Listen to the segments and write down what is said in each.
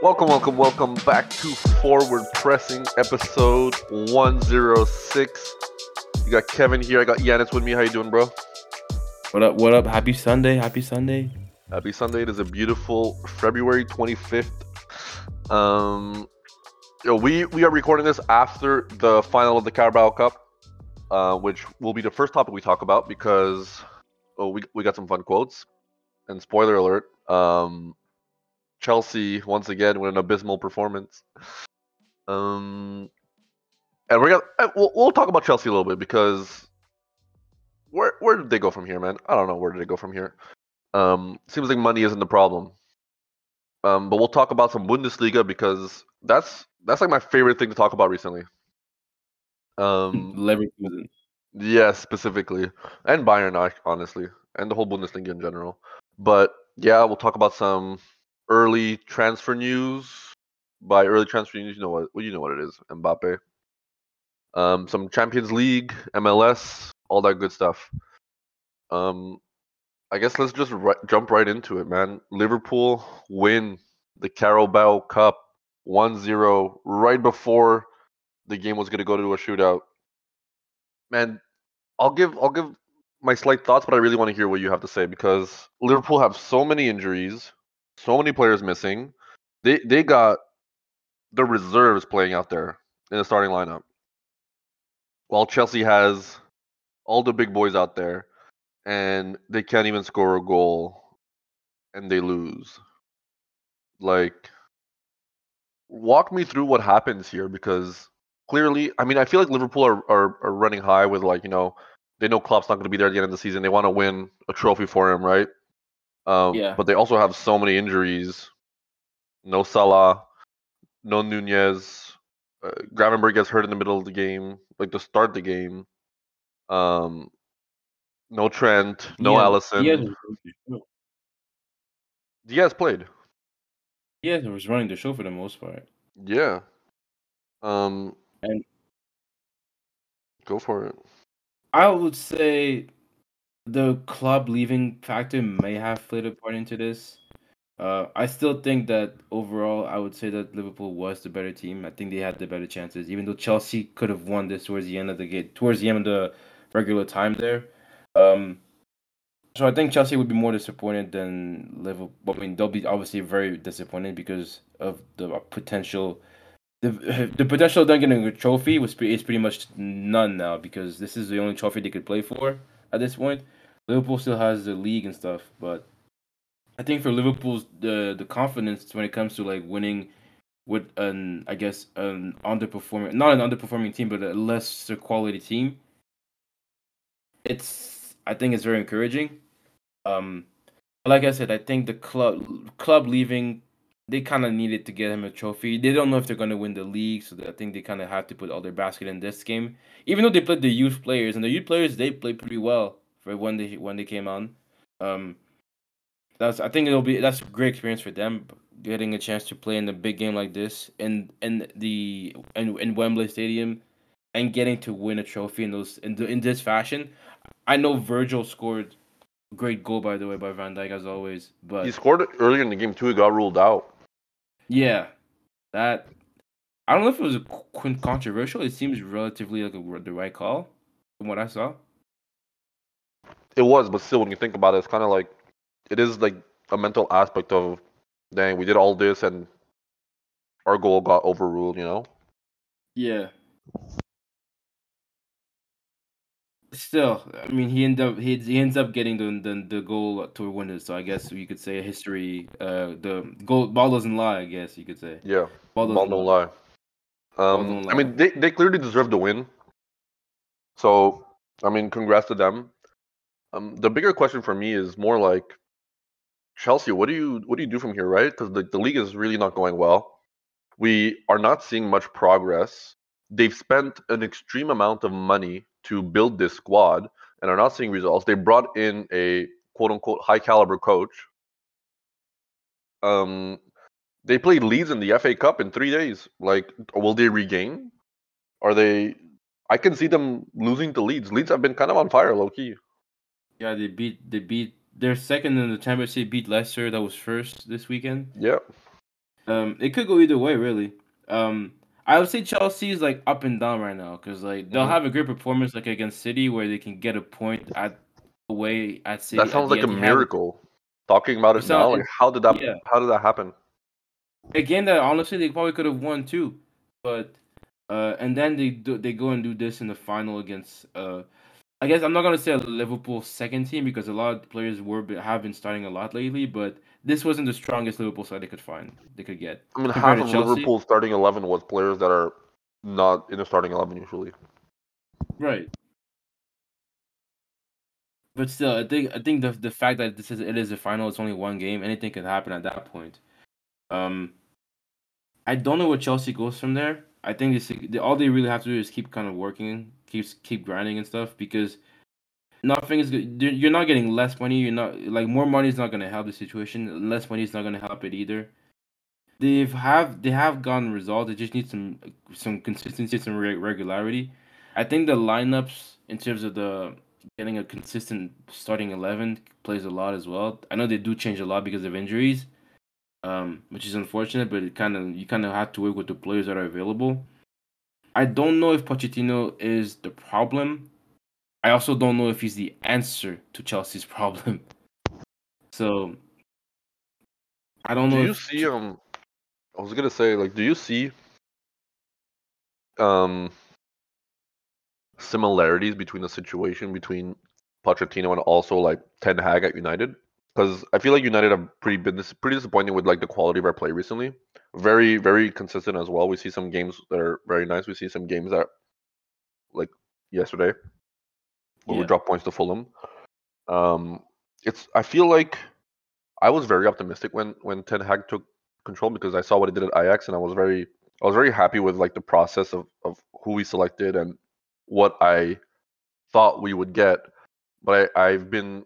Welcome, welcome, welcome back to Forward Pressing, episode 106. You got Kevin here. I got Yanis with me. How you doing, bro? What up? What up? Happy Sunday. Happy Sunday. Happy Sunday. It is a beautiful February 25th. Um, yo, we we are recording this after the final of the Carabao Cup, uh, which will be the first topic we talk about because oh, we we got some fun quotes. And spoiler alert, um, Chelsea once again with an abysmal performance. Um, and we're gonna uh, we'll, we'll talk about Chelsea a little bit because where where did they go from here, man? I don't know where did they go from here. Um, seems like money isn't the problem. Um, but we'll talk about some Bundesliga because that's that's like my favorite thing to talk about recently. Um, Leverkusen. yeah, specifically, and Bayern, honestly, and the whole Bundesliga in general. But yeah, we'll talk about some early transfer news. By early transfer news, you know what? Well, you know what it is. Mbappe. Um, some Champions League, MLS, all that good stuff. Um, I guess let's just ri- jump right into it, man. Liverpool win the Carabao Cup 1-0 right before the game was going to go to a shootout. Man, I'll give I'll give my slight thoughts, but I really want to hear what you have to say because Liverpool have so many injuries, so many players missing. They they got the reserves playing out there in the starting lineup. While Chelsea has all the big boys out there and they can't even score a goal and they lose. Like walk me through what happens here because clearly I mean I feel like Liverpool are, are, are running high with like, you know, they know Klopp's not going to be there at the end of the season. They want to win a trophy for him, right? Um, Yeah. But they also have so many injuries. No Salah, no Nunez. Uh, Gravenberg gets hurt in the middle of the game, like to start the game. Um, no Trent, no Diaz- Alisson. Diaz was running the show. Diaz played. Diaz was running the show for the most part. Yeah. Um. And- go for it. I would say the club leaving factor may have played a part into this. Uh, I still think that overall, I would say that Liverpool was the better team. I think they had the better chances, even though Chelsea could have won this towards the end of the game, towards the end of the regular time there. Um, so I think Chelsea would be more disappointed than Liverpool. I mean, they'll be obviously very disappointed because of the potential. The, the potential of them getting a trophy was is pretty much none now because this is the only trophy they could play for at this point. Liverpool still has the league and stuff, but I think for Liverpool's the the confidence when it comes to like winning with an I guess an underperforming not an underperforming team but a lesser quality team. It's I think it's very encouraging. Um, like I said, I think the club club leaving they kind of needed to get him a trophy. They don't know if they're going to win the league, so I think they kind of have to put all their basket in this game. Even though they played the youth players and the youth players, they played pretty well for when they when they came on. Um, that's I think it'll be that's a great experience for them getting a chance to play in a big game like this in in the in, in Wembley Stadium and getting to win a trophy in those in the, in this fashion. I know Virgil scored a great goal by the way by Van Dijk as always, but He scored it earlier in the game too. He got ruled out. yeah, that I don't know if it was a controversial. It seems relatively like a, the right call from what I saw. It was, but still, when you think about it, it's kind of like it is like a mental aspect of, dang, we did all this and our goal got overruled. You know? Yeah. Still, I mean, he ended up he, he ends up getting the, the the goal to win it. So I guess you could say history. Uh, the goal ball doesn't lie. I guess you could say Yeah. ball Ball doesn't don't lie. lie. Um, I mean, they, they clearly deserve the win. So, I mean, congrats to them. Um, the bigger question for me is more like Chelsea. What do you what do you do from here, right? Because the, the league is really not going well. We are not seeing much progress. They've spent an extreme amount of money to build this squad and are not seeing results. They brought in a quote unquote high caliber coach. Um, they played Leeds in the FA Cup in three days. Like, will they regain? Are they? I can see them losing to Leeds. Leeds have been kind of on fire, low key. Yeah, they beat they beat they're second in the championship. Beat Leicester that was first this weekend. Yeah, Um, it could go either way, really. Um, I would say Chelsea is like up and down right now because like they'll Mhm. have a great performance like against City where they can get a point at away at City. That sounds like a miracle. Talking about It it now, like how did that yeah. how did that happen? a game that honestly they probably could have won too, but uh, and then they do they go and do this in the final against uh, I guess I'm not gonna say a Liverpool second team because a lot of players were have been starting a lot lately, but this wasn't the strongest Liverpool side they could find they could get. I mean, Compared half of Chelsea? Liverpool's starting eleven was players that are not in the starting eleven usually. Right. But still, I think I think the the fact that this is it is a final, it's only one game, anything can happen at that point. Um, I don't know where Chelsea goes from there. I think this all they really have to do is keep kind of working, keep keep grinding and stuff because nothing is good. You're not getting less money. You're not like more money is not to help the situation. Less money is not to help it either. They've have they have gotten results. They just need some some consistency, some re- regularity. I think the lineups in terms of the getting a consistent starting eleven plays a lot as well. I know they do change a lot because of injuries, um, which is unfortunate. But it kind of you kind of have to work with the players that are available. I don't know if Pochettino is the problem. I also don't know if he's the answer to Chelsea's problem. So I don't know. Do you if, see um? I was gonna say like, do you see um similarities between the situation between Pochettino and also like Ten Hag at United? Because I feel like United have pretty been dis- pretty disappointing with like the quality of our play recently. Very very consistent as well. We see some games that are very nice. We see some games that like yesterday where we dropped points to Fulham. Um, it's I feel like I was very optimistic when when Ten Hag took control because I saw what he did at Ajax and I was very I was very happy with like the process of of who we selected and what I thought we would get. But I, I've been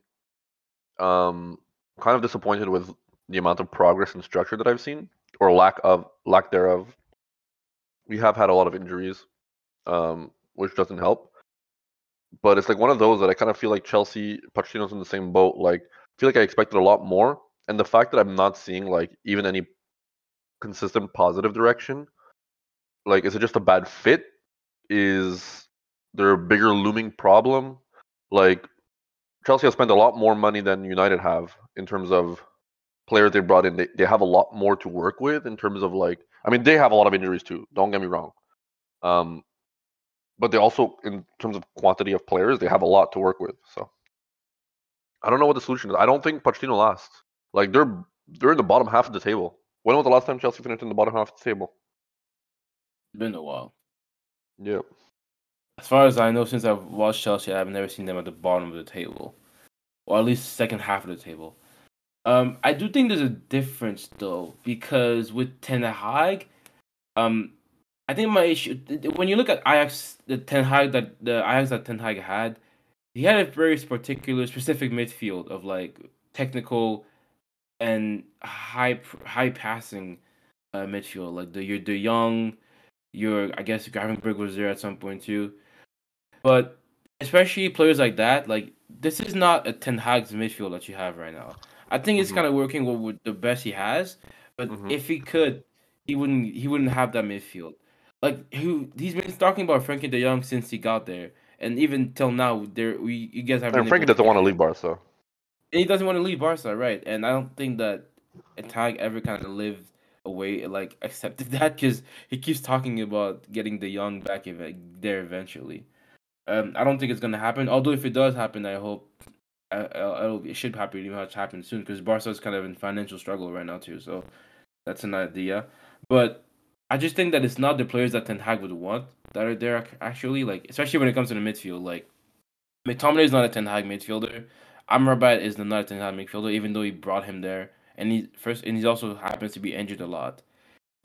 um kind of disappointed with the amount of progress and structure that I've seen or lack of lack thereof. We have had a lot of injuries, um, which doesn't help. But it's like one of those that I kind of feel like Chelsea, Pochettino's in the same boat. Like, I feel like I expected a lot more, and the fact that I'm not seeing like even any consistent positive direction, like, is it just a bad fit? Is there a bigger looming problem? Like, Chelsea has spent a lot more money than United have in terms of players they brought in. They, they have a lot more to work with in terms of like, I mean, they have a lot of injuries too. Don't get me wrong. Um, but they also, in terms of quantity of players, they have a lot to work with. So I don't know what the solution is. I don't think Pochettino lasts. Like they're they're in the bottom half of the table. When was the last time Chelsea finished in the bottom half of the table? It's been a while. Yeah. As far as I know, since I've watched Chelsea, I've never seen them at the bottom of the table, or at least second half of the table. Um, I do think there's a difference though, because with Ten Hag, um, I think my issue when you look at Ajax, the Ten Hag that the Ajax that Ten Hag had, he had a very particular, specific midfield of like technical and high high passing uh, midfield. Like the you're De Jong, your I guess Gravenberg was there at some point too, but especially players like that, like this is not a Ten Hag's midfield that you have right now. I think it's Mhm. kind of working with, with the best he has, but Mhm. if he could, he wouldn't he wouldn't have that midfield. Like who he's been talking about Frenkie De Jong since he got there, and even till now, there we you guys haven't. And Frenkie doesn't want to leave. Barca. And he doesn't want to leave Barca, right? And I don't think that Tag ever kind of lived away, like accepted that, because he keeps talking about getting De Jong back ev- there eventually. Um, I don't think it's gonna happen. Although if it does happen, I hope Uh, it'll, it should happen. Happen soon, because Barca's kind of in financial struggle right now too. So that's an idea. But I just think that it's not the players that Ten Hag would want that are there actually, like especially when it comes to the midfield. Like McTominay is not a Ten Hag midfielder. Amrabat is the not a Ten Hag midfielder, even though he brought him there, and he first and he also happens to be injured a lot.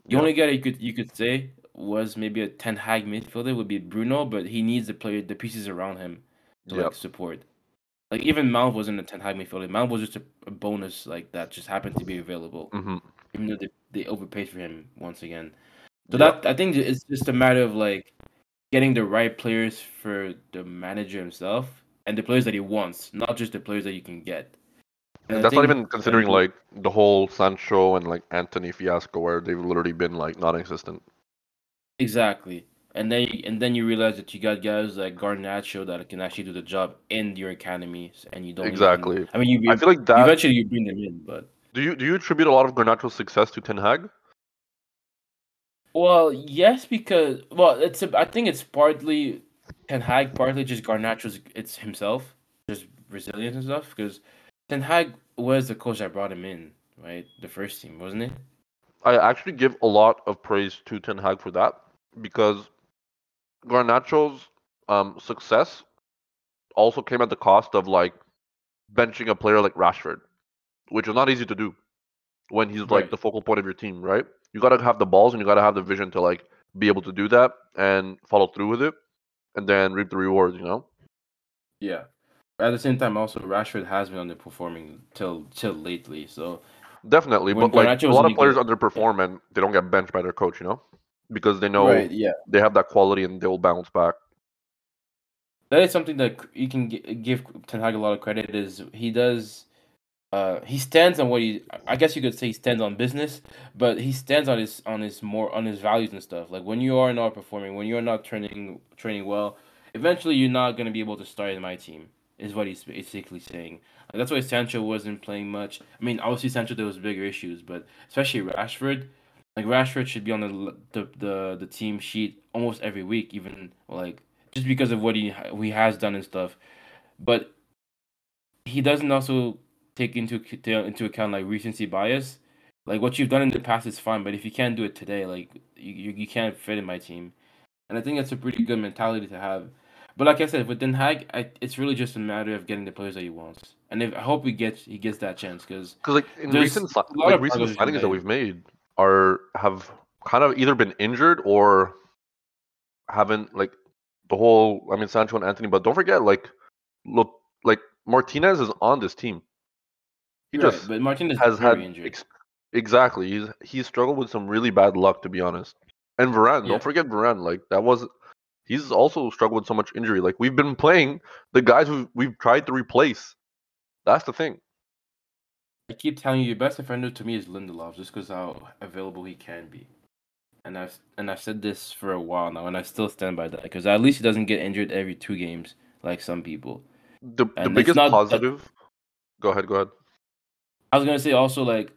The Yeah. only guy you could you could say was maybe a Ten Hag midfielder would be Bruno, but he needs the player the pieces around him to Yep. like support. Like even Mount wasn't a Ten Hag midfielder. Mount was just a, a bonus like that just happened to be available, hmm even though they, they overpaid for him once again. So Yep. that I think it's just a matter of like getting the right players for the manager himself and the players that he wants, not just the players that you can get. And I that's not even considering like the whole Sancho and like Antony fiasco where they've literally been like non-existent. exactly. And then and then you realize that you got guys like Garnacho that can actually do the job in your academies, and you don't even- Exactly. I mean, you, I feel like that. eventually you bring them in, but Do you do you attribute a lot of Garnacho's success to Ten Hag? well, yes, because well, it's a, I think it's partly Ten Hag, partly just Garnacho's it's himself, just resilience and stuff. Because Ten Hag was the coach that brought him in, right? The first team, wasn't it? I actually give a lot of praise to Ten Hag for that because Garnacho's um, success also came at the cost of like benching a player like Rashford, which is not easy to do when he's like the focal point of your team, right? You got to have the balls and you got to have the vision to like be able to do that and follow through with it and then reap the rewards, you know? Yeah. At the same time, also Rashford has been underperforming till till lately. So Definitely, but like a lot of players underperform and they don't get benched by their coach, you know? Because they know right, yeah, they have that quality and they'll bounce back. that is something that you can give Ten Hag a lot of credit. Is he does, uh, he stands on what he. I guess you could say he stands on business, but he stands on his on his more on his values and stuff. Like when you are not performing, when you are not training training well, eventually you're not gonna be able to start in my team. Is what he's basically saying. And that's why Sancho wasn't playing much. I mean, obviously Sancho there was bigger issues, but especially Rashford. Like Rashford should be on the the the, the team sheet almost every week, even like just because of what he he has done and stuff. But he doesn't also take into into account like recency bias. Like what you've done in the past is fine, but if you can't do it today, like you, you, can't fit in my team. And I think that's a pretty good mentality to have. But like I said, with Ten Hag, I, it's really just a matter of getting the players that he wants. And if I hope he gets he gets that chance because Because like in recent si- a lot like of recent signings that we've made are have kind of either been injured or haven't like the whole. I mean Sancho and Antony, but don't forget like look like Martinez is on this team. He Right, just but Martinez has had injured. ex- exactly. He's he's struggled with some really bad luck to be honest. And Varane, Yeah. don't forget Varane. Like that was. He's also struggled with so much injury. Like we've been playing the guys who we've tried to replace. That's the thing. I keep telling you, your best defender to me is Lindelof, just because how available he can be. And I've and I've said this for a while now, and I still stand by that. Because at least he doesn't get injured every two games like some people. The the And biggest not that- positive. Go ahead. Go ahead. I was gonna say also like,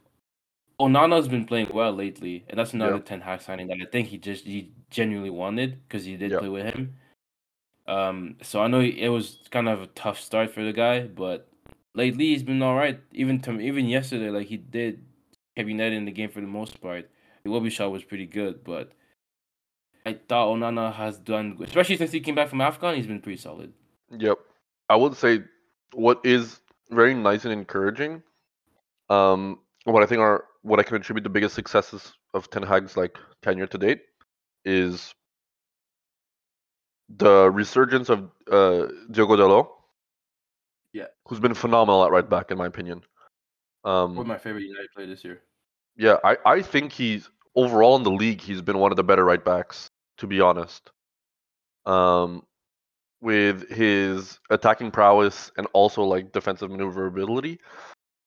Onana's been playing well lately, and that's another. Ten Hag signing that I think he just he genuinely wanted because he did play with him. Um, so I know it was kind of a tough start for the guy, but lately he's been all right. Even to even yesterday, like he did kept United in the game for the most part. The Iwobi shot was pretty good, but I thought Onana has done, especially since he came back from AFCON, he's been pretty solid. Yep. I would say what is very nice and encouraging, um, what I think are what I can attribute the biggest successes of Ten Hag's like tenure to date is the resurgence of uh, Diogo Dalot. Yeah. Who's been phenomenal at right back in my opinion. One of Um, my favorite United player this year. yeah, I, I think he's overall in the league he's been one of the better right backs, to be honest. Um with his attacking prowess and also like defensive maneuverability.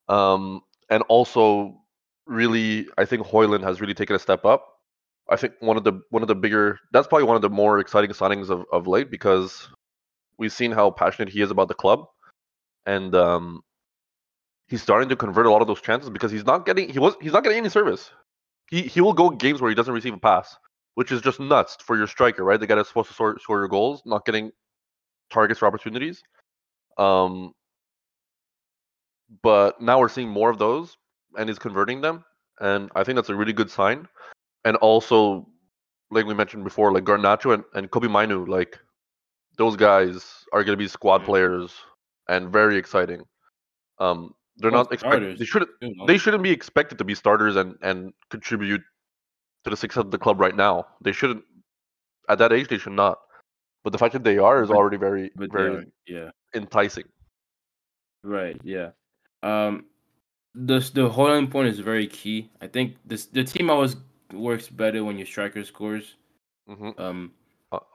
Um and also really I think Højlund has really taken a step up. I think one of the one of the bigger that's probably one of the more exciting signings of, of late because we've seen how passionate he is about the club. And um he's starting to convert a lot of those chances because he's not getting he was he's not getting any service. He he will go games where he doesn't receive a pass, which is just nuts for your striker, right? The guy that's supposed to score, score your goals, not getting targets or opportunities. Um, but now we're seeing more of those, and he's converting them, and I think that's a really good sign. And also, like we mentioned before, like Garnacho and, and Kobbie Mainoo, like those guys are going to be squad Mhm. players and very exciting. Um, they're Well, not expected. They shouldn't You know? they shouldn't be expected to be starters and and contribute to the success of the club right now. They shouldn't at that age they should not. But the fact that they are is But- already very very yeah, enticing. Right. Yeah. Um, the the Højlund point is very key. I think this the team always works better when your striker scores. hmm Um,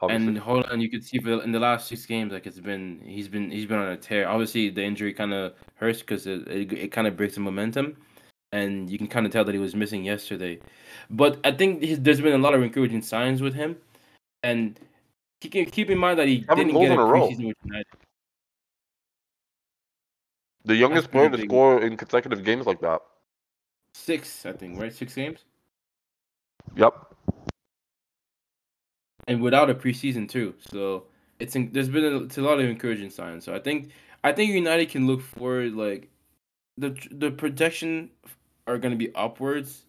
obviously. And Højlund, you could see for in the last six games, like it's been he's been he's been on a tear. Obviously, the injury kind of hurts because it it, it kind of breaks the momentum, and you can kind of tell that he was missing yesterday. But I think there's been a lot of encouraging signs with him, and keep keep in mind that he Seven didn't get a a preseason with United. the youngest player to score in consecutive games like that. Six, I think, right? Six games, Yep. And without a preseason too. So it's there's been a, it's a lot of encouraging signs. So I think I think United can look forward like the the projection are going to be upwards.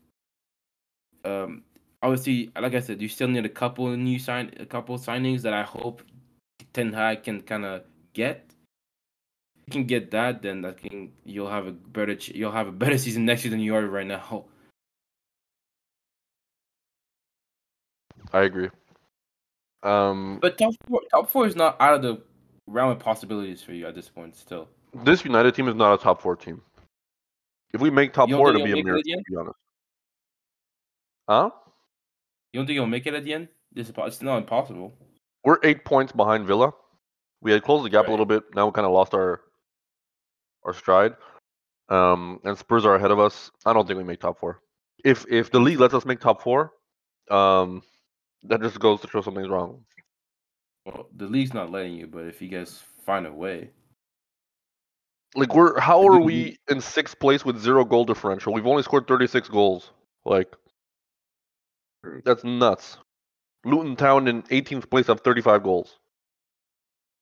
Um, obviously, like I said, you still need a couple of new sign a couple signings that I hope Ten Hag can kind of get. You can get that, then I think you'll have a better you'll have a better season next year than you are right now. I agree. Um, But top four, top four is not out of the realm of possibilities for you at this point. Still, this United team is not a top four team. If we make top four, it'll be a it miracle. at the end? To be honest. Huh? you don't think you'll make it at the end? This is it's not impossible. We're eight points behind Villa. We had closed the gap Right. a little bit. Now we kind of lost our our stride. Um, and Spurs are ahead of us. I don't think we make top four. If if the league lets us make top four, um, that just goes to show something's wrong. Well, the league's not letting you, but if you guys find a way, Like we're how are we- in sixth place with zero goal differential? We've only scored thirty six goals. Like that's nuts. Luton Town in 18th place have 35 goals.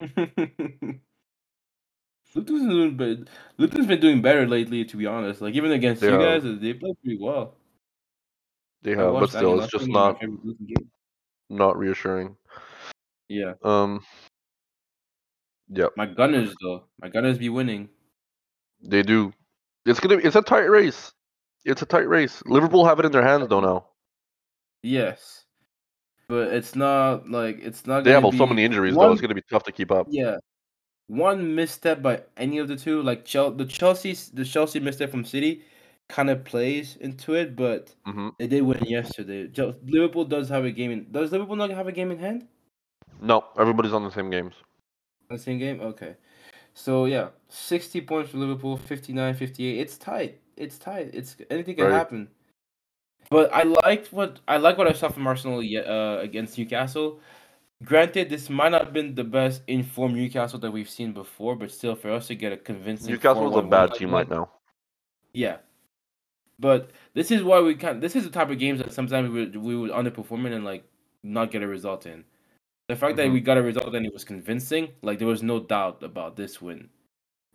Luton's been doing better. Luton's been doing better lately, to be honest. Like even against They you have. guys, they play pretty well. They have, but still, it's just one of my not favorite Luton games. Not reassuring. Yeah, Um, yep, my Gunners though, my Gunners be winning. they do. It's gonna. Be, it's a tight race. It's a tight race. Liverpool have it in their hands though now. Yes, but it's not like it's not. They have gonna so many injuries one- though. It's gonna be tough to keep up. Yeah, one misstep by any of the two, like Chel- the Chelsea, the Chelsea misstep from City, kind of plays into it. But hmm they did win yesterday. Liverpool does have a game in. Does Liverpool not have a game in hand? No, everybody's on the same games. The same game? Okay. So yeah, 60 points for Liverpool, 59, 58. It's tight. It's tight. It's anything can Right. happen. But I liked what I like what I saw from Arsenal uh, against Newcastle. Granted, this might not have been the best informed Newcastle that we've seen before, but still, for us to get a convincing Newcastle Newcastle's a 4-1 bad team right now. yeah. But this is why we can This is the type of games that sometimes we would, we would underperform in and like not get a result in. The fact that Mhm. we got a result and it was convincing, like there was no doubt about this win,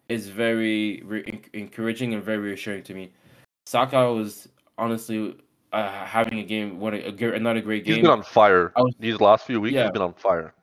is very re- encouraging and very reassuring to me. Saka was honestly uh, having a game, what a, a, another great He's game. been on fire was- these last few weeks. Yeah. He's been on fire.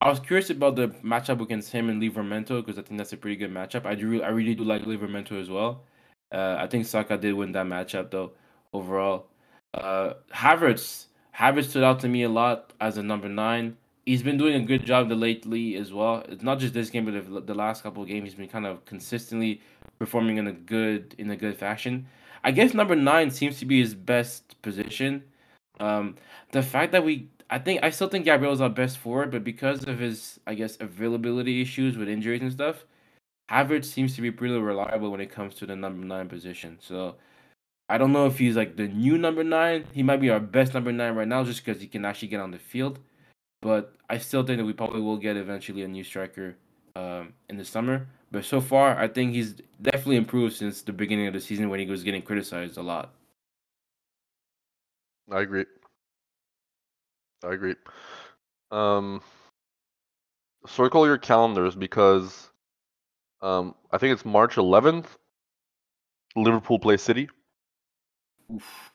I was curious about the matchup against him and Livramento because I think that's a pretty good matchup. I do, I really do like Livramento as well. Uh, I think Saka did win that matchup though. Overall, uh, Havertz, Havertz stood out to me a lot as a number nine. He's been doing a good job lately as well. It's not just this game, but the, last couple of games, he's been kind of consistently performing in a good in a good fashion. I guess number nine seems to be his best position. Um, the fact that we I think I still think Gabriel's our best forward, but because of his I guess availability issues with injuries and stuff, Havertz seems to be pretty reliable when it comes to the number nine position. So I don't know if he's like the new number nine. He might be our best number nine right now just because he can actually get on the field. But I still think that we probably will get eventually a new striker um, in the summer. But so far, I think he's definitely improved since the beginning of the season when he was getting criticized a lot. I agree. I agree. Um, circle your calendars because um, I think it's March 11th. Liverpool play City. Oof.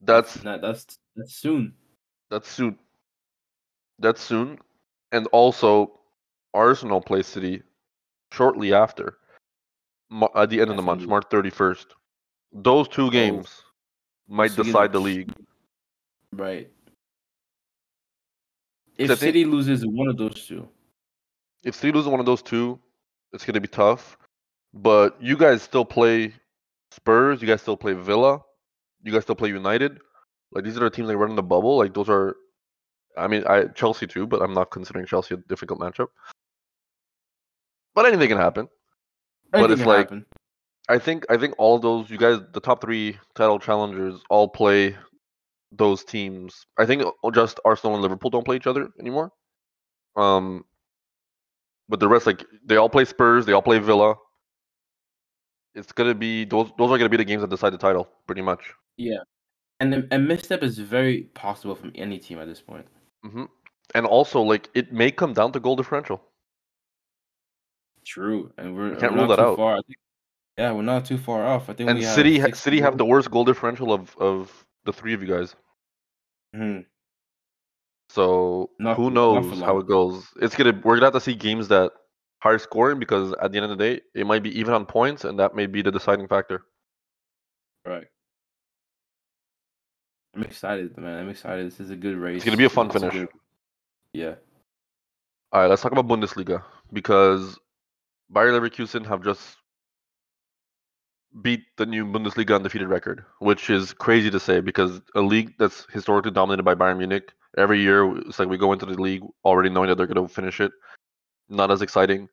That's that's that's soon. that's soon. That's soon, and also Arsenal play City shortly after, at the end of the month. March 31st. Those two games might So, decide the league. Right. If I think- City loses one of those two, if City loses one of those two, it's gonna be tough. But you guys still play Spurs. You guys still play Villa. You guys still play United. Like these are the teams that run in the bubble. Like those are I mean, I Chelsea too, but I'm not considering Chelsea a difficult matchup. But anything can happen. But it's like- happen. I think I think all those you guys, the top three title challengers, all play those teams. I think just Arsenal and Liverpool don't play each other anymore. Um, but the rest, like they all play Spurs, they all play Villa. It's gonna be those. Those are gonna be the games that decide the title, pretty much. Yeah, and the- a misstep is very possible from any team at this point. hmm And also, like it may come down to goal differential. True, and we're, can't we're rule not that too out. Far. I think, yeah, we're not too far off. I think And we have City, ha- 60 City have the worst goal differential of of the three of you guys. Mhm. So Not who for- not for knows how it goes? It's gonna we're gonna have to see games that higher scoring because at the end of the day, it might be even on points, and that may be the deciding factor. Right. I'm excited, man. I'm excited. This is a good race. It's gonna be a fun It's finish. good- Yeah. All right, let's talk about Bundesliga because Bayer Leverkusen have just beat the new Bundesliga undefeated record, which is crazy to say because a league that's historically dominated by Bayern Munich. Every year, it's like we go into the league already knowing that they're going to finish it. Not as exciting.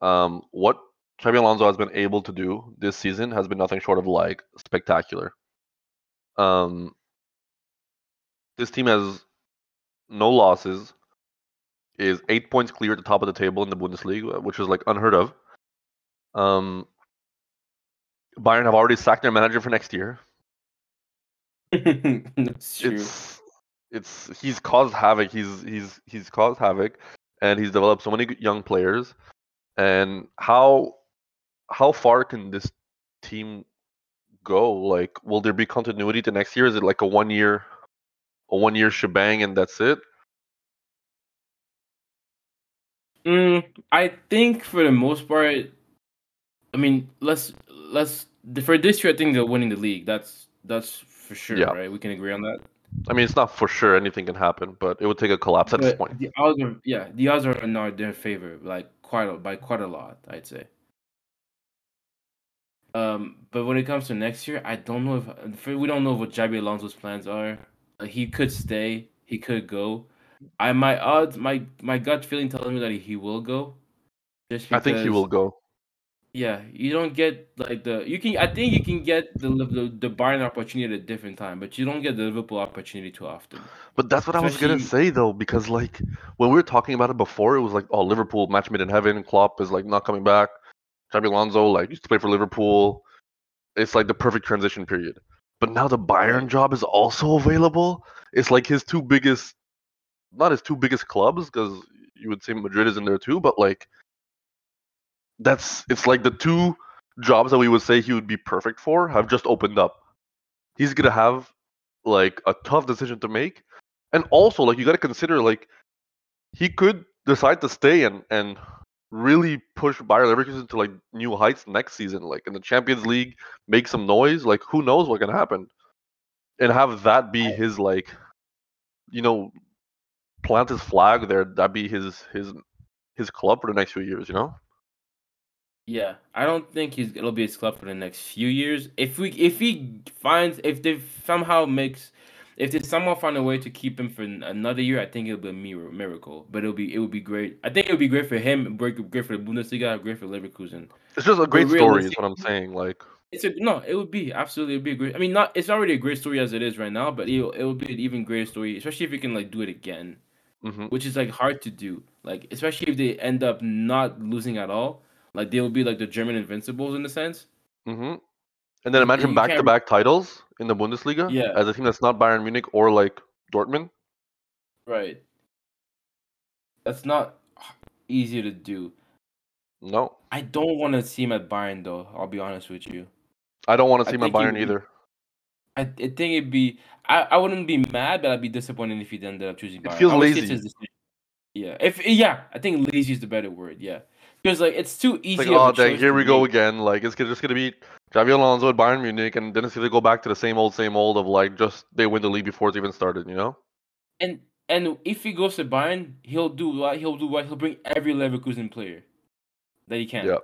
Um, what Xabi Alonso has been able to do this season has been nothing short of like spectacular. Um, this team has no losses, is eight points clear at the top of the table in the Bundesliga, which is like unheard of. Um, Bayern have already sacked their manager for next year. That's true. It's it's he's caused havoc. He's he's he's caused havoc, and he's developed so many young players. And how how far can this team go? Like, will there be continuity to next year? Is it like a one year a one year shebang and that's it? Mm, I think for the most part, I mean, let's let's for this year. I think they're winning the league. That's that's for sure, Yeah. right? We can agree on that. I mean, it's not for sure anything can happen, but it would take a collapse at this point. the odds are yeah, the odds are in our- their favor, like quite a, by quite a lot, I'd say. Um, but when it comes to next year, I don't know if we don't know what Xabi Alonso's plans are. Like, he could stay, he could go. I my odds, my my gut feeling tells me that he will go. Just I think he will go. Yeah, you don't get like the you can. I think you can get the the, the Bayern opportunity at a different time, but you don't get the Liverpool opportunity too often. But that's what I was gonna say though, because like when we were talking about it before, it was like, oh, Liverpool match made in heaven. Klopp is like not coming back. Xabi Alonso like used to play for Liverpool. It's like the perfect transition period. But now the Bayern job is also available. It's like his two biggest, not his two biggest clubs, because you would say Madrid is in there too. But like, that's it's like the two jobs that we would say he would be perfect for have just opened up. He's gonna have like a tough decision to make. And also like you got to consider like he could decide to stay and and really push Bayer Leverkusen to like new heights next season like in the Champions League make some noise. Like who knows what can happen? And have that be his like you know plant his flag there that be his his his club for the next few years you know Yeah, I don't think he's it'll be his club for the next few years. If we if he finds if they somehow makes if they somehow find a way to keep him for another year, I think it'll be a miracle. But it'll be it would be great. I think it would be great for him, great great for the Bundesliga, great for Leverkusen. it's just a great story is what I'm saying like It's a no, it would be absolutely it'd be a great. I mean, not it's already a great story as it is right now, but it it would be an even greater story, especially if you can like do it again, hmm which is like hard to do. Like especially if they end up not losing at all, like they will be like the German Invincibles in a sense. hmm and then imagine back to back titles in the Bundesliga Yeah. as a team that's not Bayern Munich or like Dortmund Right. That's not easy to do. no I don't want to see him at Bayern though. I'll be honest with you. I don't want to see think he Bayern would- either. I, I think it'd be. I, I wouldn't be mad, but I'd be disappointed if he ended up choosing It Bayern. feels lazy. it's his decision. Yeah. If yeah, I think lazy is the better word. Yeah. Because like it's too easy. It's like, oh dang, here we go again. Like it's just gonna be Javier Alonso at Bayern Munich, and then it's gonna go back to the same old, same old of like just they win the league before it's even started. You know? And and if he goes to Bayern, he'll do what he'll do. What he'll bring every Leverkusen player that he can. Yeah.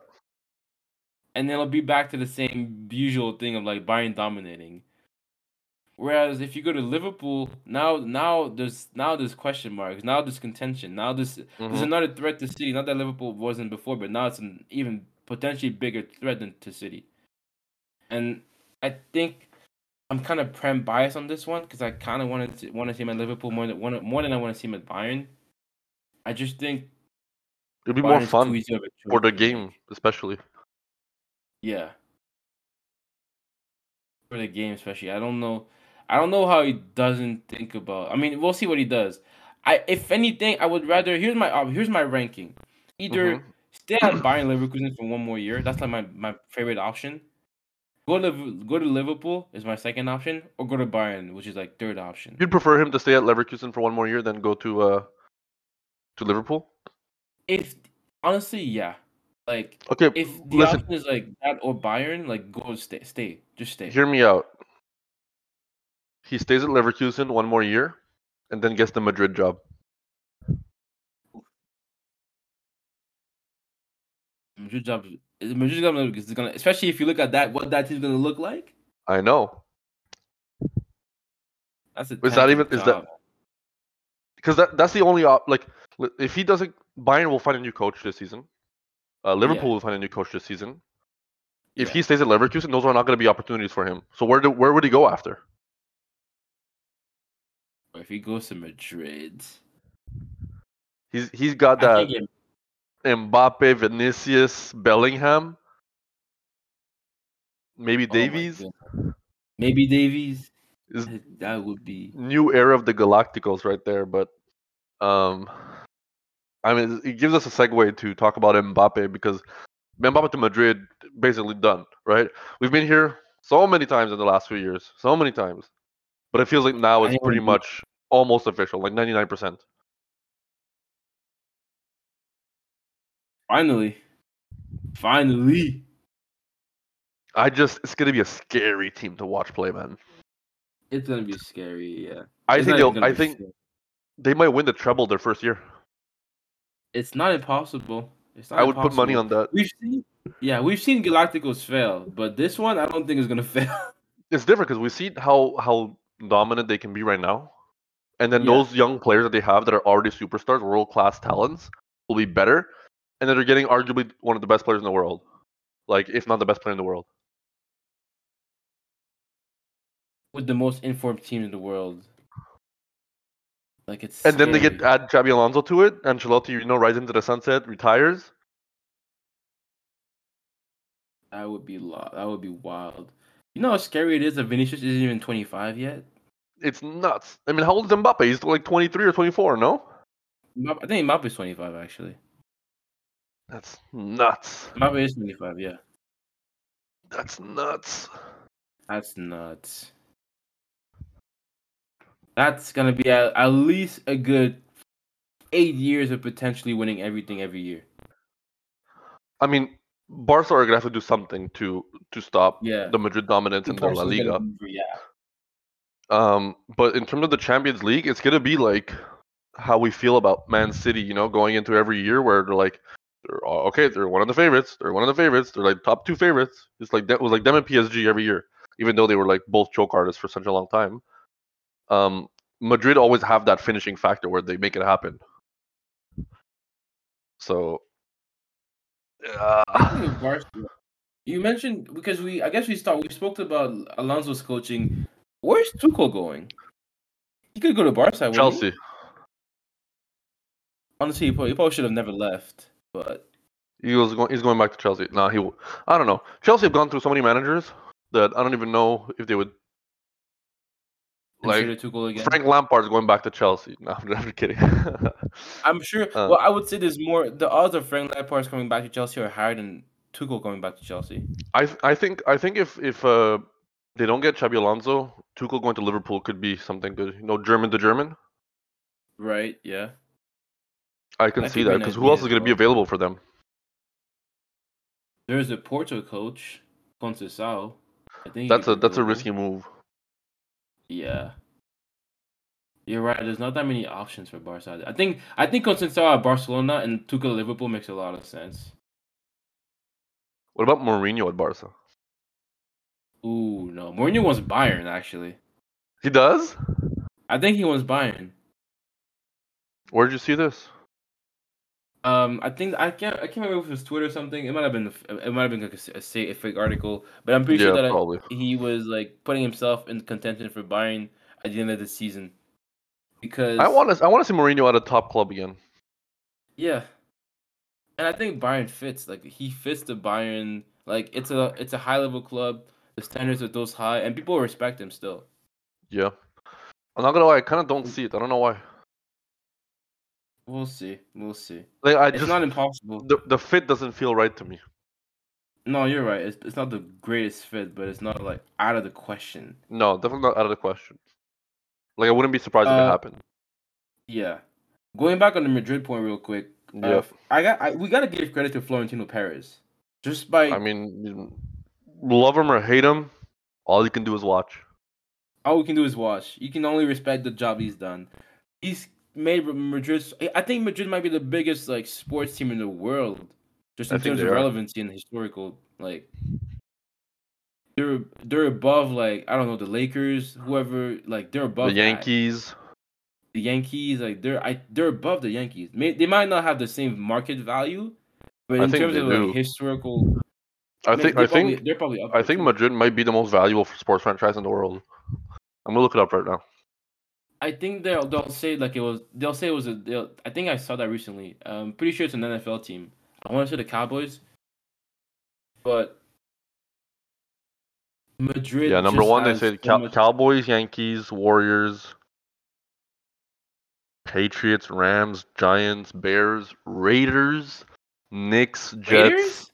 and then it'll be back to the same usual thing of like Bayern dominating. Whereas if you go to Liverpool, now now there's now there's question marks, now there's contention, now there's there's Mhm. another threat to City. Not that Liverpool wasn't before, but now it's an even potentially bigger threat than to City. And I think I'm kind of prem biased on this one because I kind of wanted to want to see him at Liverpool more than more than I want to see him at Bayern. I just think It'd be more Bayern's too fun for the game, especially. Yeah. For the game, especially, I don't know. I don't know how he doesn't think about. I mean, we'll see what he does. I, if anything, I would rather. Here's my op- here's my ranking. Either Mhm. stay at Bayern Leverkusen for one more year. That's like my, my favorite option. Go to go to Liverpool is my second option, or go to Bayern, which is like third option. You'd prefer him to stay at Leverkusen for one more year than go to uh to Liverpool? If honestly, yeah, like Okay, if the listen, option is like that or Bayern, like go stay, stay, just stay. hear me out. He stays at Leverkusen one more year, and then gets the Madrid job. Madrid job. Madrid job is gonna, especially if you look at that, what that team's gonna look like. I know, That's a. Is that even- is that- because that that's the only op. Like, if he doesn't, Bayern will find a new coach this season. Uh, Liverpool will find a new coach this season. If Yeah. he stays at Leverkusen, those are not going to be opportunities for him. So where do where would he go after? Or if he goes to Madrid, He's he's got that it, Mbappe, Vinicius, Bellingham, maybe oh Davies. goodness. maybe Davies. That would be. new era of the Galacticos right there. But um, I mean, it gives us a segue to talk about Mbappe because Mbappe to Madrid basically done, right? We've been here so many times in the last few years, so many times, but it feels like now it's pretty much almost official, like ninety nine percent. Finally, finally. I just it's gonna be a scary team to watch play, man. It's gonna be scary. Yeah. I It's think they'll. I think scary. they might win the treble their first year. it's not impossible. It's not I would put money on that. We've seen, yeah, we've seen Galacticos fail, but this one I don't think is gonna fail. It's different because we see how how dominant they can be right now, and then Yeah. those young players that they have that are already superstars, world class mm-hmm. talents, will be better, and then they're getting arguably one of the best players in the world, like if not the best player in the world. With the most informed team in the world, like it's. And then they get add Xabi Alonso to it. Ancelotti, you know, rides into the sunset, retires. That would be lo- That would be wild. You know how scary it is that Vinicius isn't even 25 yet. It's nuts. I mean, how old is Mbappe? He's like 23 or 24, no? I think Mbappe is 25 actually. That's nuts. Mbappe is 25. Yeah, That's nuts. that's nuts. That's gonna be at, at least a good eight years of potentially winning everything every year. I mean, Barca are gonna have to do something to to stop Yeah. the Madrid dominance in the La Liga. be- Yeah. Um, but in terms of the Champions League, it's gonna be like how we feel about Man City, you know, going into every year where they're like, they're all- okay, they're one of the favorites, they're one of the favorites, they're like top two favorites. It's like that was like them and PSG every year, even though they were like both choke artists for such a long time. Um, Madrid always have that finishing factor where they make it happen. So, Uh, Speaking yeah, of Barca, you mentioned because we I guess we start we spoke about Alonso's coaching. Where's Tuchel going? He could go to Barca. wouldn't he? Chelsea. Honestly, he probably, he probably should have never left. But He was going. He's going back to Chelsea. Nah, he. I don't know. Chelsea have gone through so many managers that I don't even know if they would. Like consider Tuchel again. Frank Lampard's going back to Chelsea. No, I'm just kidding. I'm sure. Uh, well, I would say there's more. The odds of Frank Lampard coming back to Chelsea are higher than Tuchel going back to Chelsea. I I think I think if if uh they don't get Xabi Alonso, Tuchel going to Liverpool could be something good. You know, German to German. Right? Yeah. I can That see that because who else is going to be available for them? There's a Porto coach, Conceição. I think That's a that's a risky move. Yeah. You're right. There's not that many options for Barca. I think I think Conceição at Barcelona and Tuchel Liverpool makes a lot of sense. What about Mourinho at Barca? Ooh, no. Mourinho wants Bayern actually. He does. I think he wants Bayern. Where'd you see this? Um, I think I can't I can't remember if it was Twitter or something. It might have been it might have been like a, a, a fake article, but I'm pretty Yeah, sure that probably. he was like putting himself in contention for Bayern at the end of the season because I want to. I want to see Mourinho at a top club again. yeah, and I think Bayern fits like he fits the Bayern like it's a it's a high level club. The standards are those high, and people respect him still. Yeah. I'm not gonna lie. I kind of don't see it. I don't know why. We'll see, we'll see. Like I It's just not impossible. the the fit doesn't feel right to me. No, you're right. It's it's not the greatest fit, but it's not like out of the question. No, definitely not out of the question. Like I wouldn't be surprised if it Uh, happened. Yeah. Going back on the Madrid point real quick. Uh, I got I, we got to give credit to Florentino Perez. Just by I mean, love him or hate him, all you can do is watch. all we can do is watch. You can only respect the job he's done. He's made Madrid I think Madrid might be the biggest like sports team in the world just in think terms of are. relevancy and historical like they're they're above like I don't know the Lakers, whoever like they're above the that. Yankees. the Yankees, like they're I they're above the Yankees. May, they might not have the same market value, but I in terms of do. like historical, I man, think. they're I probably, think. they're probably up I think. Madrid might be the most valuable sports franchise in the world. I'm gonna look it up right now. I think they'll they'll say like it was they'll say it was a they'll, I think I saw that recently. I'm pretty sure it's an NFL team. I want to say the Cowboys, but Madrid. yeah, number one they has say so Cow- Cowboys, Yankees, Warriors, Patriots, Rams, Giants, Bears, Raiders, Knicks, Jets. Raiders.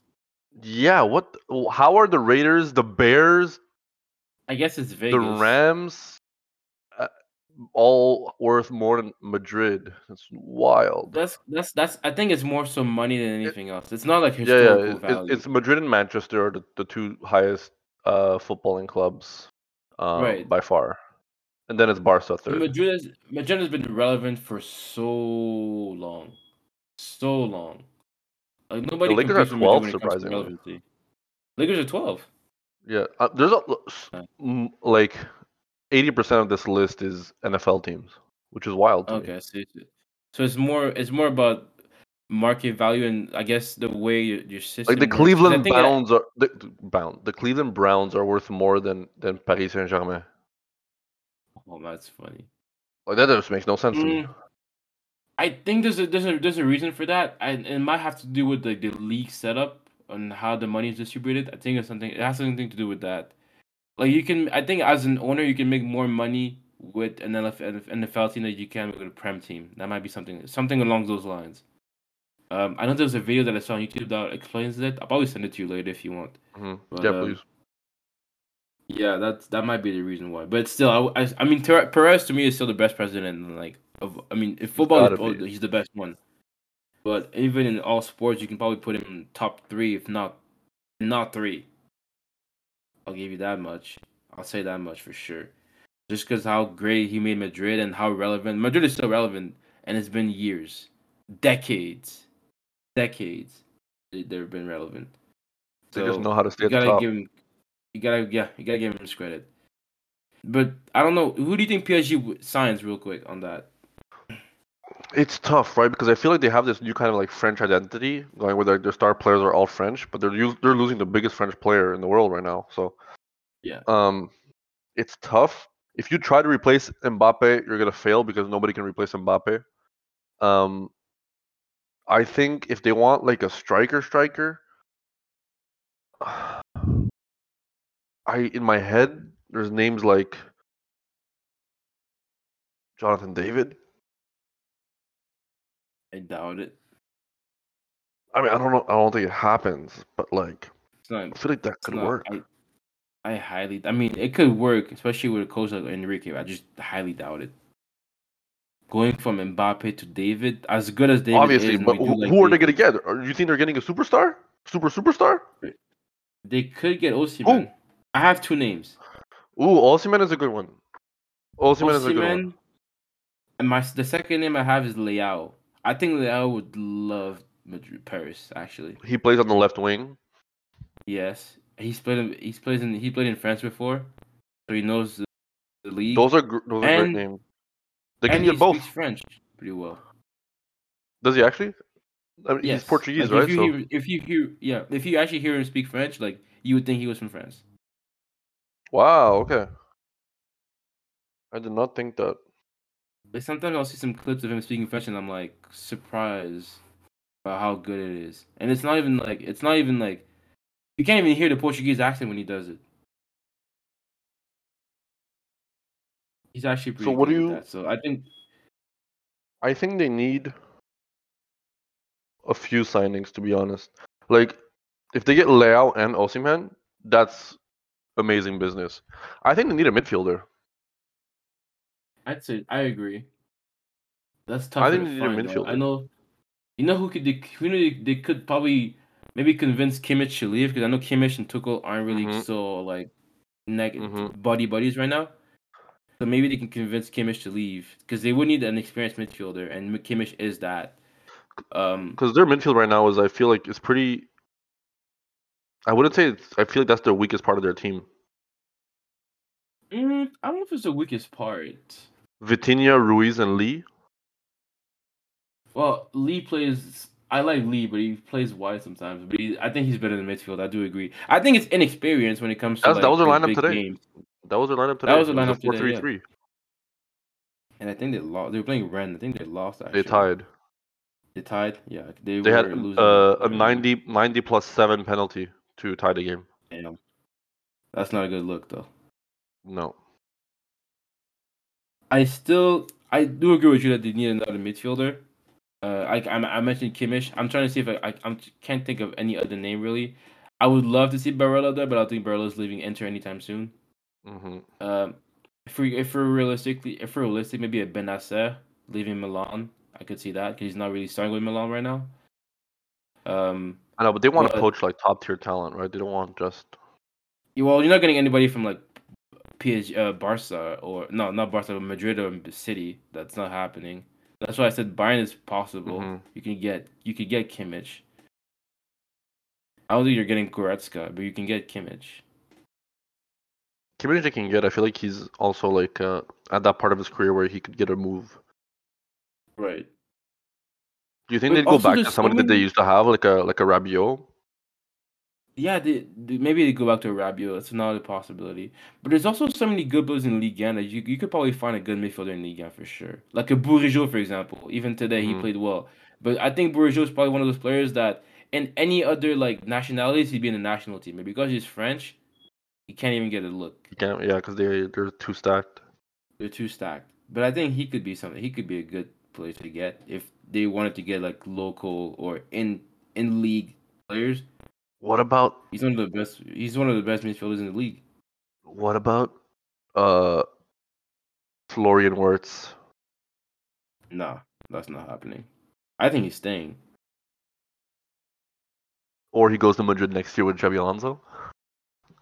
Yeah, what? How are the Raiders, the Bears, I guess it's Vegas. the Rams, all worth more than Madrid? It's wild. That's that's that's. I think it's more so money than anything else. It's not like Yeah, yeah. historical it- it- value. it's Madrid and Manchester are the, the two highest uh, footballing clubs um, Right. by far, and then it's Barca third. Madrid has Madrid has been relevant for so long, so long. Like nobody The Lakers are competes with 12, Madrid when it comes to surprisingly. Lakers are twelve. Yeah, uh, there's a like eighty percent of this list is NFL teams, which is wild. To Okay, so it's, so it's more it's more about market value and I guess the way your, your system. Like the works. Cleveland that- Browns are the, bound. The Cleveland Browns are worth more than than Paris Saint Germain. oh, that's funny. Like that just makes no sense to me. Mm, I think there's a there's a there's a reason for that, and it might have to do with the, the league setup and how the money is distributed. I think it's something it has something to do with that. Like you can, I think as an owner, you can make more money with an NFL, NFL team that you can with a prem team. That might be something something along those lines. Um, I know there's a video that I saw on YouTube that explains it. I'll probably send it to you later if you want. Mhm. But, yeah, um, please. Yeah, that's that might be the reason why. But still, I, I, I mean, Ter- Perez to me is still the best president. Like, of, I mean, if football, is, oh, he's the best one. But even in all sports, you can probably put him in top three, if not, not three. I'll give you that much. I'll say that much for sure. Just because how great he made Madrid and how relevant Madrid is still relevant, and it's been years, decades, decades. they- They've been relevant. They just know how to stay you at the gotta top. give him, you gotta yeah, you gotta give him his credit. But I don't know who do you think PSG signs real quick on that? It's tough, right? Because I feel like they have this new kind of like French identity going where their, their star players are all French, but they're they're losing the biggest French player in the world right now. So Yeah. um, it's tough. If you try to replace Mbappe, you're gonna fail because nobody can replace Mbappe. Um, I think if they want like a striker, striker, I in my head there's names like Jonathan David. I doubt it. I mean, I don't know. I don't think it happens, but like, not. I feel like that could not work. I, I highly. I mean, it could work, especially with a coach like Enrique. I just highly doubt it. Going from Mbappe to David, as good as David Obviously, is, but who, like who are they David, gonna get? Or you think they're getting a superstar? Super superstar? They could get Osimhen. I have two names. Ooh, Osimhen is a good one. Osimhen is a good one. And my the second name I have is Leao. I think Leao would love Madrid, Paris. Actually, He plays on the left wing. yes, he's played. in- He's played in. He played in France before, so he knows the the league. Those are gr- those are great names. They can and get he both. speaks French pretty well. Does he actually? I mean, Yes. He's Portuguese, Like, right? If you, So hear, if you hear, yeah, if you actually hear him speak French, like you would think he was from France. wow, okay. I did not think that. Like sometimes I'll see some clips of him speaking French, and I'm like surprised about how good it is. And it's not even like it's not even like you can't even hear the Portuguese accent when he does it. He's actually pretty. So what good do you- That. So I think I think they need a few signings to be honest. Like if they get Leao and Osimhen, that's amazing business. I think they need a midfielder. I'd say I agree. That's tough. I think they need a find, though. I know. You know who could they, who know they, could probably maybe convince Kimmich to leave because I know Kimmich and Tuchel aren't really Mhm. so like neg- Mhm. buddy buddies right now. So maybe they can convince Kimmich to leave because they would need an experienced midfielder, and Kimmich is that. Um, Because their midfield right now is I feel like it's pretty I wouldn't say it's I feel like that's the weakest part of their team. mm, I don't know if it's the weakest part. Vitinha, Ruiz, and Lee. Well, Lee plays. I like Lee, but he plays wide sometimes. But he, I think he's better in the midfield. I do agree. I think it's inexperience when it comes to That's- that was those lineup today. games. That was their lineup today. That was It lineup a today, 4-3-3. And I think they lost. They were playing Rennes. I think they lost. Actually. They tied. They tied. Yeah, they, They were had uh, a Yeah. 90, 90 plus 7 penalty to tie the game. Damn. That's not a good look, though. No. I still, I do agree with you that they need another midfielder. Uh, I, I, I mentioned Kimmich. I'm trying to see if I, I I'm, can't think of any other name really. I would love to see Barella there, but I don't think Barella's leaving Inter anytime soon. hmm Um, if we if we're realistically if we're realistic, maybe a Bennacer leaving Milan. I could see that because he's not really starting with Milan right now. Um, I know, but they want to poach like top tier talent, right? They don't want just. well, you're not getting anybody from like PSG, uh, Barca or no, not Barca, but Madrid or City. That's not happening. That's why I said Bayern is possible. Mhm. You can get you could get Kimmich. I don't think you're getting Goretzka, but you can get Kimmich. Kimmich they can get. I feel like he's also like uh, at that part of his career where he could get a move. Right. Do you think But they'd go back to somebody so that they used to have, like a like a Rabiot? Yeah, they, they, maybe they go back to Rabiot. It's another possibility. But there's also so many good players in Ligue 1 that you, you could probably find a good midfielder in Ligue 1 for sure. Like a Bourigeaud, for example. Even today, he Mhm. played well. But I think Bourigeaud is probably one of those players that in any other like nationalities, he'd be in the national team. But because he's French, he can't even get a look. You can't, yeah, because they they're too stacked. They're too stacked. But I think he could be something. He could be a good player to get if they wanted to get like local or in in league players. What about He's one of the best. He's one of the best midfielders in the league. what about uh Florian Wirtz? Nah, that's not happening. I think he's staying. Or he goes to Madrid next year with Xabi Alonso?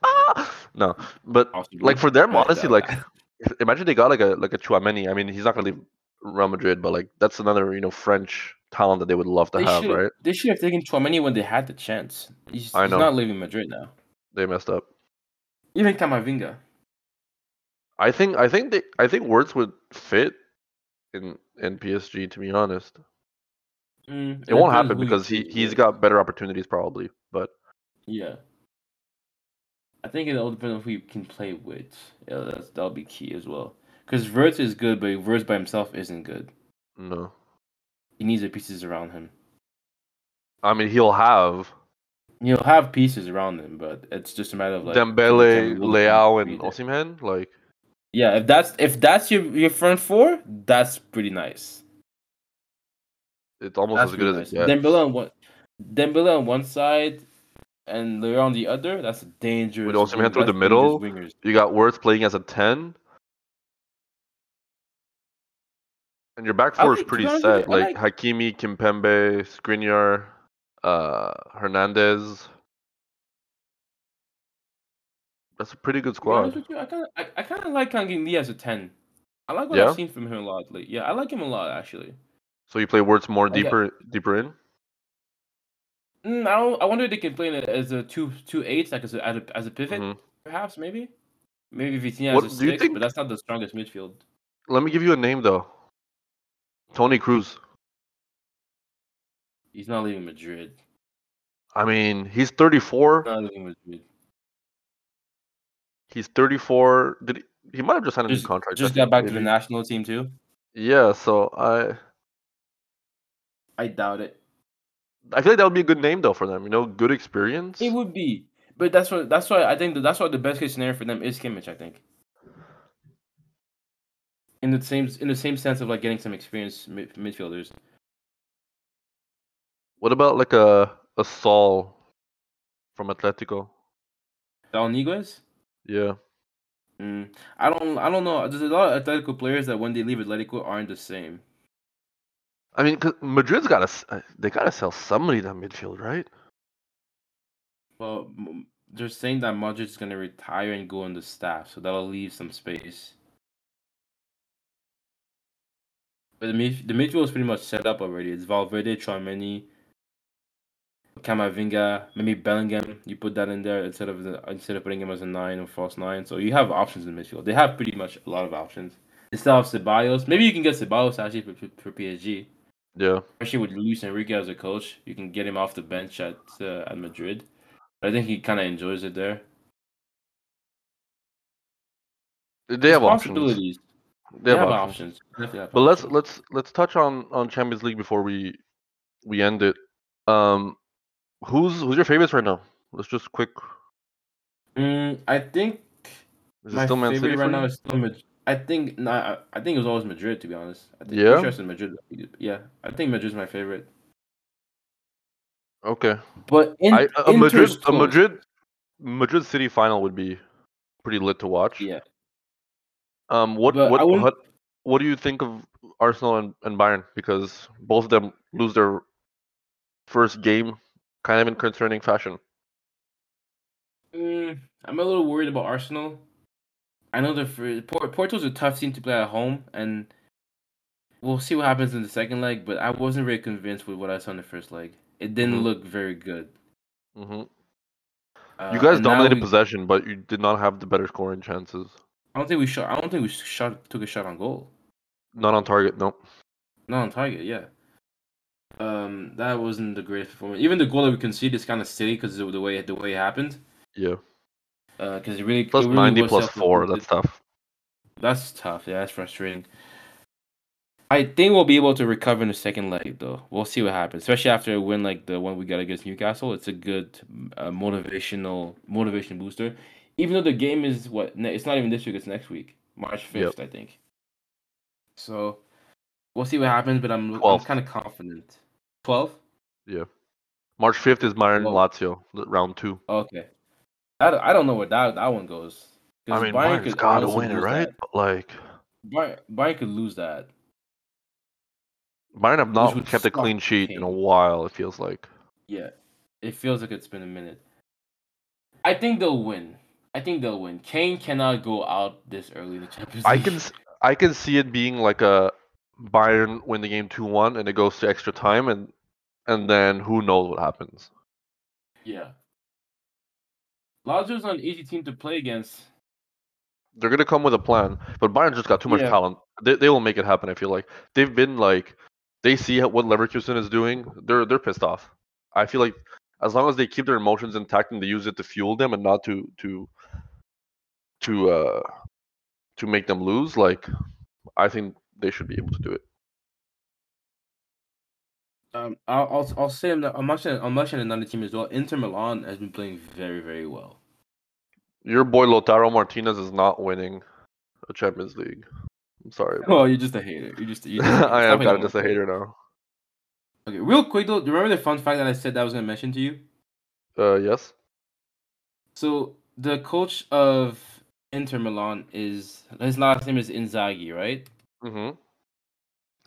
Ah! No, but like for them, honestly, like imagine they got like a like a Chouameni. I mean, he's not gonna leave Real Madrid, but like that's another you know French talent that they would love to they have, right? they should have taken Chouameni when they had the chance. He's, I he's not leaving Madrid now. They messed up. Even Camavinga. I think I think they I think Wirtz would fit in in PSG. To be honest, Mm, it won't happen because he he's got better opportunities probably. But Yeah. I think it all depends on who you can play with. Yeah, that's that'll be key as well. Because Wirtz is good, but Wirtz by himself isn't good. no, He needs the pieces around him. I mean he'll have He'll have pieces around him, but it's just a matter of like Dembele, Leao, and. Osimhen. Like Yeah, if that's if that's your your front four, that's pretty nice. it's almost That's as good pretty as it nice. gets. Dembele on one, Dembele on one side, and Leao on the other. That's a dangerous. With Osimhen through the middle. You got Wirtz playing as a ten. And your back I four is pretty to be honest set. I Like, Hakimi, Kimpembe, Skriniar, uh, Hernandez. That's a pretty good To be honest squad. you, I kind of I, I kind of like Kang-in Lee as a ten. I like what Yeah? I've seen from him a lot. Like, yeah, I like him a lot actually. So you play Wirtz more deeper, deeper in. Mm, I don't. I wonder if they can play it as a two two eights, like as a as a, as a pivot, Mhm. perhaps maybe. Maybe Vitinha What- as a six, think- but that's not the strongest midfield. Let me give you a name though. Toni Kroos. He's not leaving Madrid. I mean, he's 34. Not leaving Madrid. He's 34. Did he? He might have just signed a new contract. just got back to the national team too. Yeah, so I I doubt it. I feel like that would be a good name though for them. You know, good experience. It would be, but that's what that's why I think that that's why the best case scenario for them is Kimmich. I think. In the same in the same sense of like getting some experience mid, midfielders. What about like a a Saul from Atletico? Saul Niguez? Yeah. Mm, I don't I don't know. There's a lot of Atletico players that when they leave Atletico aren't the same. I mean, 'cause Madrid's got to they got to sell somebody that midfield, right? Well, they're saying that Modric is gonna retire and go on the staff, so that'll leave some space. But the mid the midfield is pretty much set up already. It's Valverde, Chouameni, Camavinga, maybe Bellingham. You put that in there instead of the, instead of putting him as a nine or false nine. So you have options in midfield. They have pretty much a lot of options. They still have Ceballos. Maybe you can get Ceballos actually for, for, for PSG, Yeah. especially with Luis Enrique as a coach. You can get him off the bench at uh, at Madrid. I think he kind of enjoys it there. They have options. They have options. Definitely have But let's let's let's touch on on Champions League before we we end it. Um, who's who's your favorites right now? Let's just quick. Mm, I think Is it my still Man favorite City right now is still Madrid. I think nah, I I think it was always Madrid to be honest. I think Yeah? interested in Madrid. Yeah, I think Madrid's my favorite. Okay. But in, I a Madrid a. Madrid Madrid City final would be pretty lit to watch. Yeah, Um, what But what what what do you think of Arsenal and, and Bayern? Because both of them lose their first game, kind of in concerning fashion. mm, I'm a little worried about Arsenal. I know the Porto's a tough team to play at home, and we'll see what happens in the second leg. But I wasn't very convinced with what I saw in the first leg. It didn't Mhm. look very good. hmm Uh, You guys dominated we- possession, but you did not have the better scoring chances. I don't think we shot. I don't think we shot. Took a shot on goal. Not on target. No. Not on target. Yeah. Um, that wasn't the greatest performance. Even the goal that we conceded is kind of silly because of the way the way it happened. Yeah. Because it really Plus it really ninety plus four. That's tough. That's tough. Yeah, that's frustrating. I think we'll be able to recover in the second leg, though. We'll see what happens, especially after a win like the one we got against Newcastle. It's a good uh, motivational motivation booster. Even though the game is what ne- it's not even this week; it's next week, March fifth, I think. So we'll see what happens, but I'm I'm kind of confident. Twelve. Yeah, March fifth is Bayern Well- Lazio, round two. Okay. I don't, I don't know where that that one goes. I mean, Bayern Bayern's could got to win it, right? like, Bayern, Bayern could lose that. Bayern have not kept a clean sheet in a while. It feels like. Yeah, it feels like it's been a minute. I think they'll win. I think they'll win. Kane cannot go out this early in the Champions League. I can I can see it being like a Bayern win the game two one and it goes to extra time and and then who knows what happens. Yeah. Lazio's not an easy team to play against. They're gonna come with a plan, but Bayern just got too much Yeah. talent. They they will make it happen. I feel like they've been like they see what Leverkusen is doing. They're they're pissed off. I feel like as long as they keep their emotions intact and they use it to fuel them and not to to to uh to make them lose, like I think they should be able to do it. Um, I'll I'll, I'll say I'm, not, I'm mentioning I'm mentioning another team as well. Inter Milan has been playing very very well. Your boy Lautaro Martinez is not winning a Champions League. I'm sorry. bro. Well, you're just a hater. You're just you're just. I am kind of just a hater now. Okay, real quick though, do you remember the fun fact that I said that I was gonna mention to you? Uh, yes. So the coach of Inter Milan is his last name is Inzaghi, right? Mm-hmm.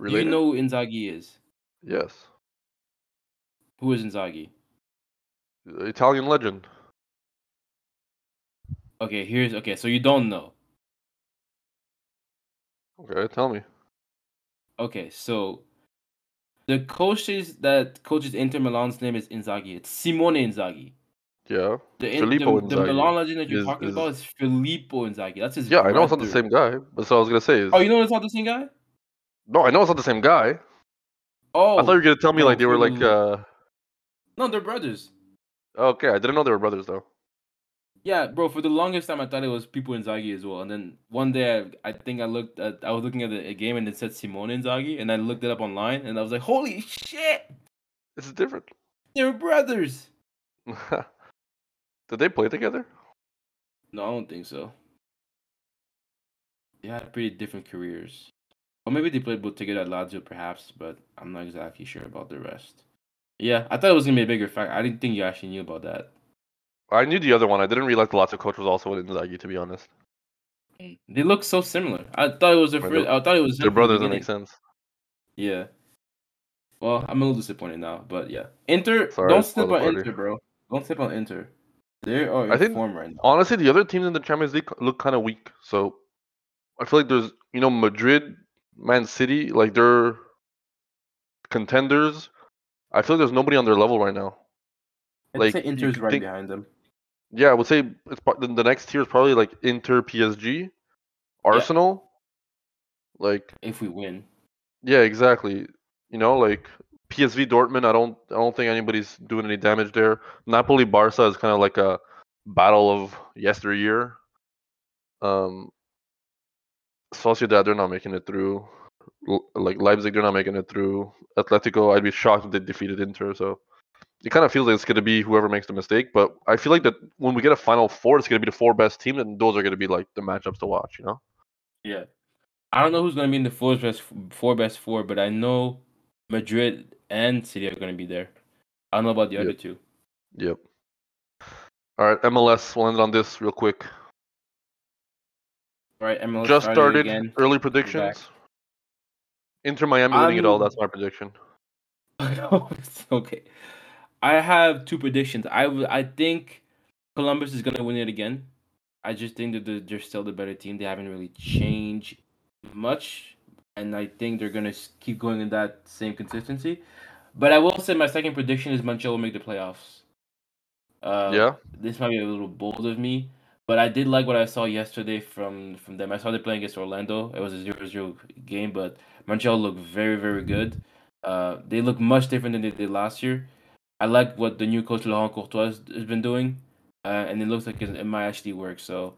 Do you know who Inzaghi is? Yes. Who is Inzaghi? Italian legend. Okay, here's okay. So you don't know. Okay, tell me. Okay, so the coaches that coaches Inter Milan's name is Inzaghi. It's Simone Inzaghi. Yeah. The, Filippo the, the Milan legend that you're is- talking is- about is Filippo Inzaghi. That's his Yeah, I know it's not the same guy. That's what I was gonna say. Is, Oh, you know it's not the same guy? no, I know it's not the same guy. Oh, I thought you were gonna tell me no, like they were like uh no, they're brothers. okay, I didn't know they were brothers though. Yeah, bro. For the longest time, I thought it was Pippo Inzaghi as well. And then one day, I, I think I looked at, I was looking at a game and it said Simone Inzaghi, and I looked it up online, and I was like, holy shit, This is different. they're brothers. Did they play together? No, I don't think so. They had pretty different careers. Or maybe they played both together at Lazio, perhaps, but I'm not exactly sure about the rest. Yeah, I thought it was gonna be a bigger fact. I didn't think you actually knew about that. I knew the other one. I didn't realize the Lazio coach was also in Inzaghi, to be honest. They look so similar. I thought it was their first. I thought it was Their him from the brothers, that makes sense. Yeah. Well, I'm a little disappointed now, but yeah. Inter, Sorry, don't I sleep spoiled the on party. Inter, bro. Don't sleep on Inter. They are I think- form right now. Honestly, the other teams in the Champions League look kind of weak. So I feel like there's, you know, Madrid, Man City, like they're contenders. I feel like there's nobody on their level right now. I'd like, say Inter's right think- behind them. Yeah, I would say it's the the next tier is probably like Inter, PSG, Arsenal. Like If we win, yeah, exactly. You know, like PSV Dortmund. I don't I don't think anybody's doing any damage there. Napoli Barca is kind of like a battle of yesteryear. Um, Sociedad they're not making it through. L- Like Leipzig they're not making it through. Atletico I'd be shocked if they defeated Inter. So it kind of feels like it's gonna be whoever makes the mistake. But I feel like that when we get a final four, it's gonna be the four best teams, and those are gonna be like the matchups to watch. You know. yeah. I don't know who's gonna be in the four best four best four, but I know Madrid and City are gonna be there. I don't know about the other two. Yep. All right, MLS. We'll end on this real quick. All right, MLS Just started. again. Early predictions. Inter Miami winning it all. That's my prediction. Okay. I have two predictions. I w- I think Columbus is gonna win it again. I just think that they're, they're still the better team. They haven't really changed much, and I think they're gonna keep going in that same consistency. But I will say my second prediction is Montreal will make the playoffs. Uh, yeah. this might be a little bold of me, but I did like what I saw yesterday from from them. I saw they playing against Orlando. It was a 0-0 game, but Montreal looked very very good. Uh, they look much different than they did last year. I like what the new coach Laurent Courtois has, has been doing, uh, and it looks like it, it might actually work. So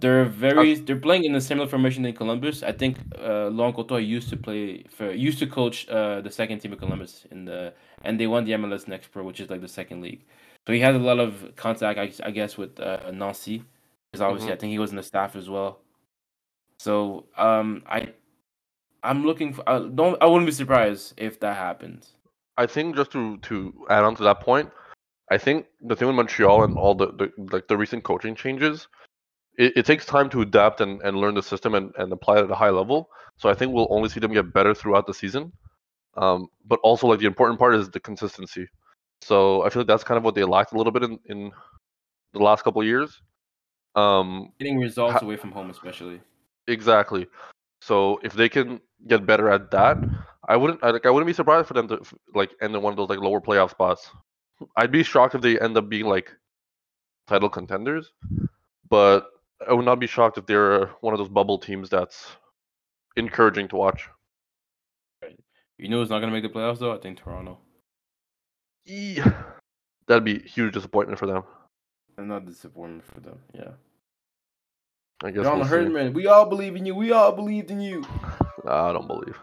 they're very they're playing in a similar formation in Columbus. I think uh, Laurent used to play for used to coach uh, the second team of Columbus in the and they won the MLS Next Pro, which is like the second league. So he has a lot of contact, I, I guess, with uh, Nancy, because obviously Mhm. I think he was in the staff as well. So um, I, I'm looking for. I don't. I wouldn't be surprised if that happens. I think just to to add on to that point, I think the thing with Montreal and all the, the like the recent coaching changes, it, it takes time to adapt and, and learn the system and, and apply it at a high level. So I think we'll only see them get better throughout the season. Um, but also like the important part is the consistency. So I feel like that's kind of what they lacked a little bit in, in the last couple of years. Um, Getting results Ha- away from home, especially. Exactly. So if they can get better at that, I wouldn't I, like I wouldn't be surprised for them to like end in one of those like lower playoff spots. I'd be shocked if they end up being like title contenders, but I would not be shocked if they're one of those bubble teams that's encouraging to watch. You know who's not gonna make the playoffs though? I think Toronto. Eee. That'd be huge disappointment for them. I'm not disappointed for them. Yeah. I guess John we'll see. Herdman, we all believe in you. We all believed in you. Nah, I don't believe.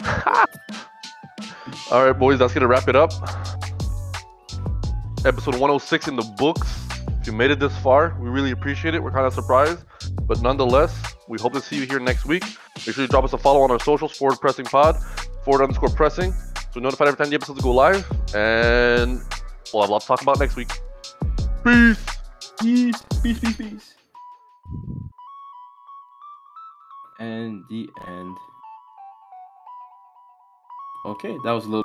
All right, boys, that's gonna wrap it up. Episode 106 in the books. If you made it this far, we really appreciate it. We're kind of surprised, but nonetheless, we hope to see you here next week. Make sure you drop us a follow on our socials: forward pressing pod, forward underscore pressing, so we're notified every time the episodes go live. And we'll have a lot to talk about next week. Peace. Peace, peace, peace, peace. And the end. Okay, that was a little.